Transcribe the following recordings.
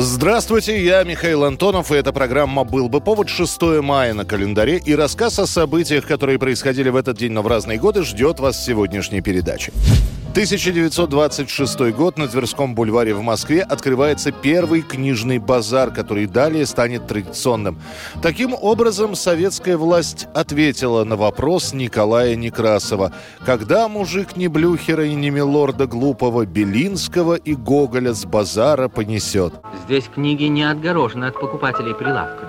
Здравствуйте, я Михаил Антонов, и эта программа «Был бы повод» 6 мая на календаре, и рассказ о событиях, которые происходили в этот день, но в разные годы, ждет вас в сегодняшней передаче. 1926 год на Тверском бульваре в Москве открывается первый книжный базар, который далее станет традиционным. Таким образом, советская власть ответила на вопрос Николая Некрасова. Когда мужик не Блюхера и не Милорда Глупого, Белинского и Гоголя с базара понесет? Здесь книги не отгорожены от покупателей прилавками.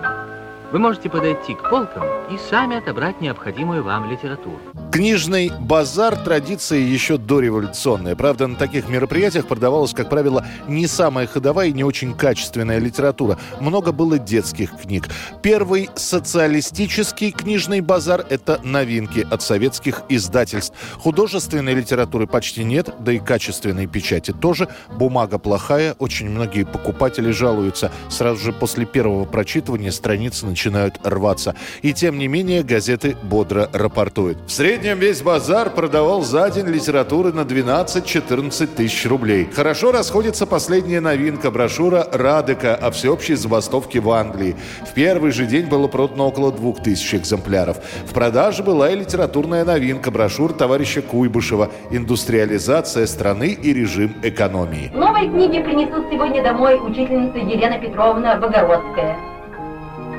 Вы можете подойти к полкам и сами отобрать необходимую вам литературу. Книжный базар – традиция еще дореволюционная. Правда, на таких мероприятиях продавалась, как правило, не самая ходовая и не очень качественная литература. Много было детских книг. Первый социалистический книжный базар – это новинки от советских издательств. Художественной литературы почти нет, да и качественной печати тоже. Бумага плохая, очень многие покупатели жалуются. Сразу же после первого прочитывания страницы начинают рваться. И тем не менее газеты бодро рапортуют. В среднем весь базар продавал за день литературы на 12-14 тысяч рублей. Хорошо расходится последняя новинка, брошюра «Радека» о всеобщей забастовке в Англии. В первый же день было продано около двух тысяч экземпляров. В продаже была и литературная новинка, брошюр товарища Куйбышева «Индустриализация страны и режим экономии». Новые книги принесут сегодня домой учительница Елена Петровна Богородская.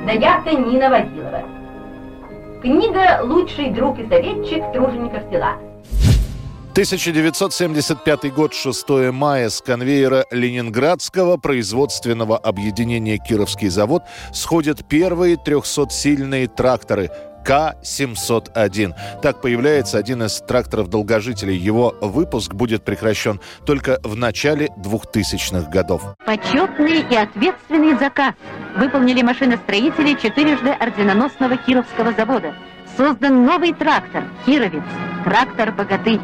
Я-то Нина Водилова. Книга «Лучший друг и советчик тружеников села». 1975 год, 6 мая, с конвейера Ленинградского производственного объединения «Кировский завод» сходят первые 300-сильные тракторы К-701. Так появляется один из тракторов-долгожителей. Его выпуск будет прекращен только в начале 2000-х годов. Почетный и ответственный заказ выполнили машиностроители четырежды орденоносного Кировского завода. Создан новый трактор «Кировец», трактор «Богатырь».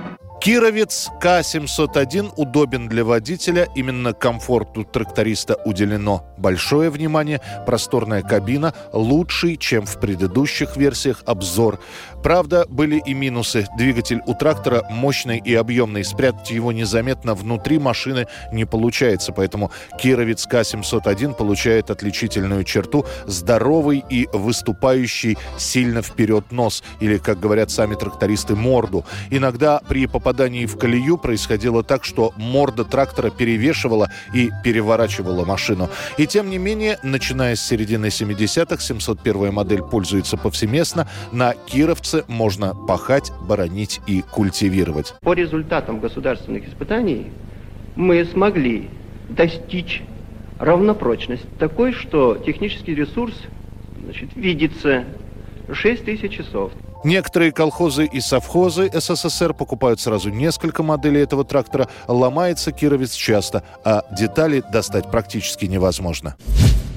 Кировец К-701 удобен для водителя. Именно комфорту тракториста уделено большое внимание. Просторная кабина лучший, чем в предыдущих версиях обзор. Правда, были и минусы. Двигатель у трактора мощный и объемный. Спрятать его незаметно внутри машины не получается. Поэтому Кировец К-701 получает отличительную черту здоровый и выступающий сильно вперед нос. Или, как говорят сами трактористы, морду. Иногда при попадании в колею происходило так, что морда трактора перевешивала и переворачивала машину. И тем не менее, начиная с середины 70-х, 701 модель пользуется повсеместно. На Кировце можно пахать, боронить и культивировать. По результатам государственных испытаний мы смогли достичь равнопрочность такой, что технический ресурс значит, видится 6 тысяч часов. Некоторые колхозы и совхозы СССР покупают сразу несколько моделей этого трактора. Ломается кировец часто, а детали достать практически невозможно.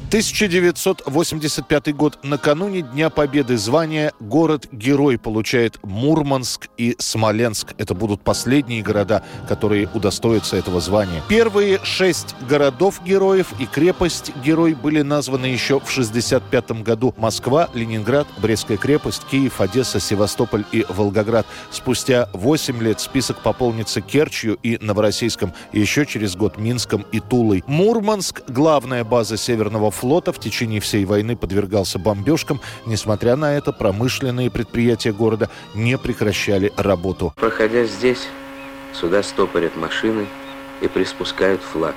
1985 год. Накануне Дня Победы звание «Город-герой» получает Мурманск и Смоленск. Это будут последние города, которые удостоятся этого звания. Первые шесть городов-героев и крепость-герой были названы еще в 65 году. Москва, Ленинград, Брестская крепость, Киев, Одесса, Севастополь и Волгоград. Спустя 8 лет список пополнится Керчью и Новороссийском. Еще через год Минском и Тулой. Мурманск – главная база Северного флота в течение всей войны подвергался бомбежкам. Несмотря на это, промышленные предприятия города не прекращали работу. Проходя здесь, сюда стопорят машины и приспускают флаг.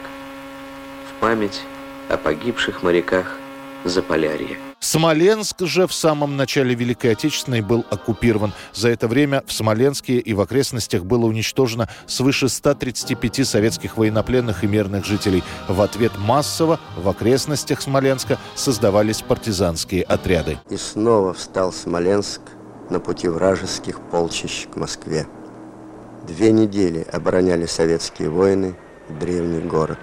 В память о погибших моряках Заполярья. Смоленск же в самом начале Великой Отечественной был оккупирован. За это время в Смоленске и в окрестностях было уничтожено свыше 135 советских военнопленных и мирных жителей. В ответ массово в окрестностях Смоленска создавались партизанские отряды. И снова встал Смоленск на пути вражеских полчищ к Москве. Две недели обороняли советские воины древний город.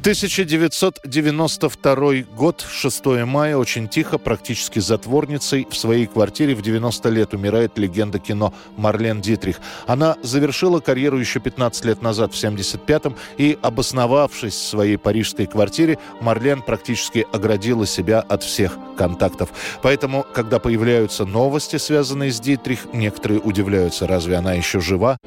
1992 год, 6 мая, очень тихо, практически затворницей, в своей квартире в 90 лет умирает легенда кино Марлен Дитрих. Она завершила карьеру еще 15 лет назад, в 75-м, и, обосновавшись в своей парижской квартире, Марлен практически оградила себя от всех контактов. Поэтому, когда появляются новости, связанные с Дитрих, некоторые удивляются, разве она еще жива?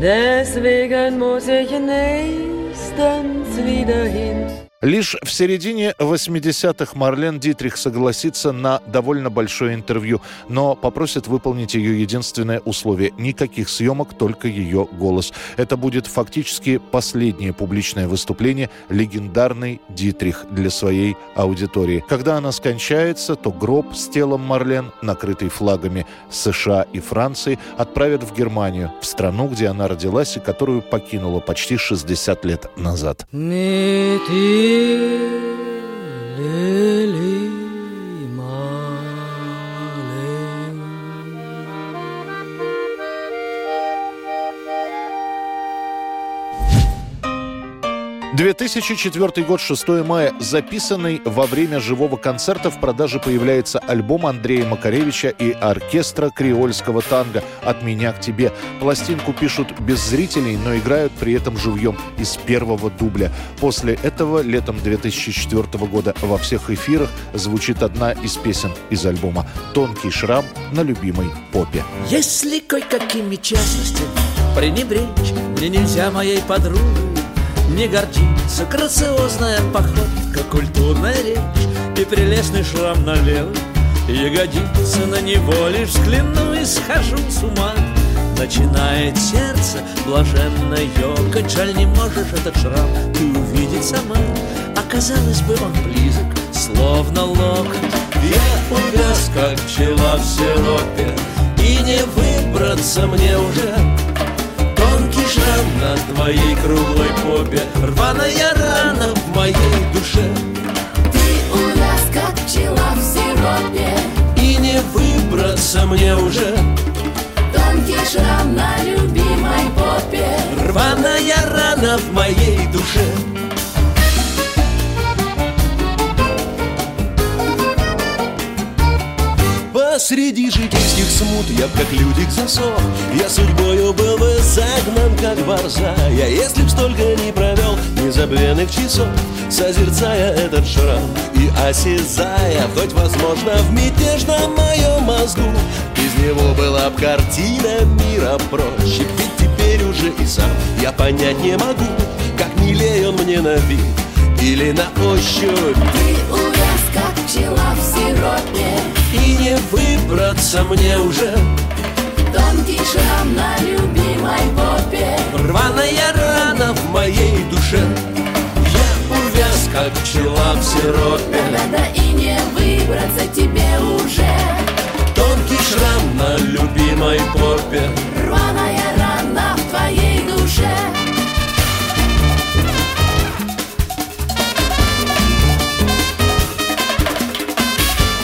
Deswegen muss ich nächstens wieder hin. Лишь в середине 80-х Марлен Дитрих согласится на довольно большое интервью, но попросит выполнить ее единственное условие – никаких съемок, только ее голос. Это будет фактически последнее публичное выступление легендарной Дитрих для своей аудитории. Когда она скончается, то гроб с телом Марлен, накрытый флагами США и Франции, отправят в Германию, в страну, где она родилась и которую покинула почти 60 лет назад. here 2004 год, 6 мая. Записанный во время живого концерта в продаже появляется альбом Андрея Макаревича и оркестра креольского танго «От меня к тебе». Пластинку пишут без зрителей, но играют при этом живьем из первого дубля. После этого летом 2004 года во всех эфирах звучит одна из песен из альбома «Тонкий шрам на любимой попе». Если кое-какими частностями пренебречь мне нельзя моей подруге, не гордится. Грациозная походка, культурная речь И прелестный шрам на левой Ягодица на него лишь взгляну и схожу с ума. Начинает сердце блаженно ёкать. Жаль, не можешь этот шрам ты увидеть сама. Оказалось бы, он близок, словно локоть. Я увяз, как пчела в сиропе И не выбраться мне уже шрам на твоей круглой попе? Рваная рана в моей душе. Ты увяз, как пчела в сиропе И не выбраться мне уже. Тонкий шрам на любимой попе. Рваная рана в моей душе Среди житейских смут. Я как людик засох Я судьбою был бы загнан, как борзая Если б столько не провел незабвенных часов Созерцая этот шрам и осязая Хоть, возможно, в мятежном моем мозгу. Из него была б картина мира проще Ведь теперь уже и сам я понять не могу Как милее он мне на вид или на ощупь. Ты увяз, как пчела в сиропе не выбраться мне уже. Тонкий шрам на любимой попе. Рваная рана в моей душе. Я увяз, как пчела в сиропе. Да-да,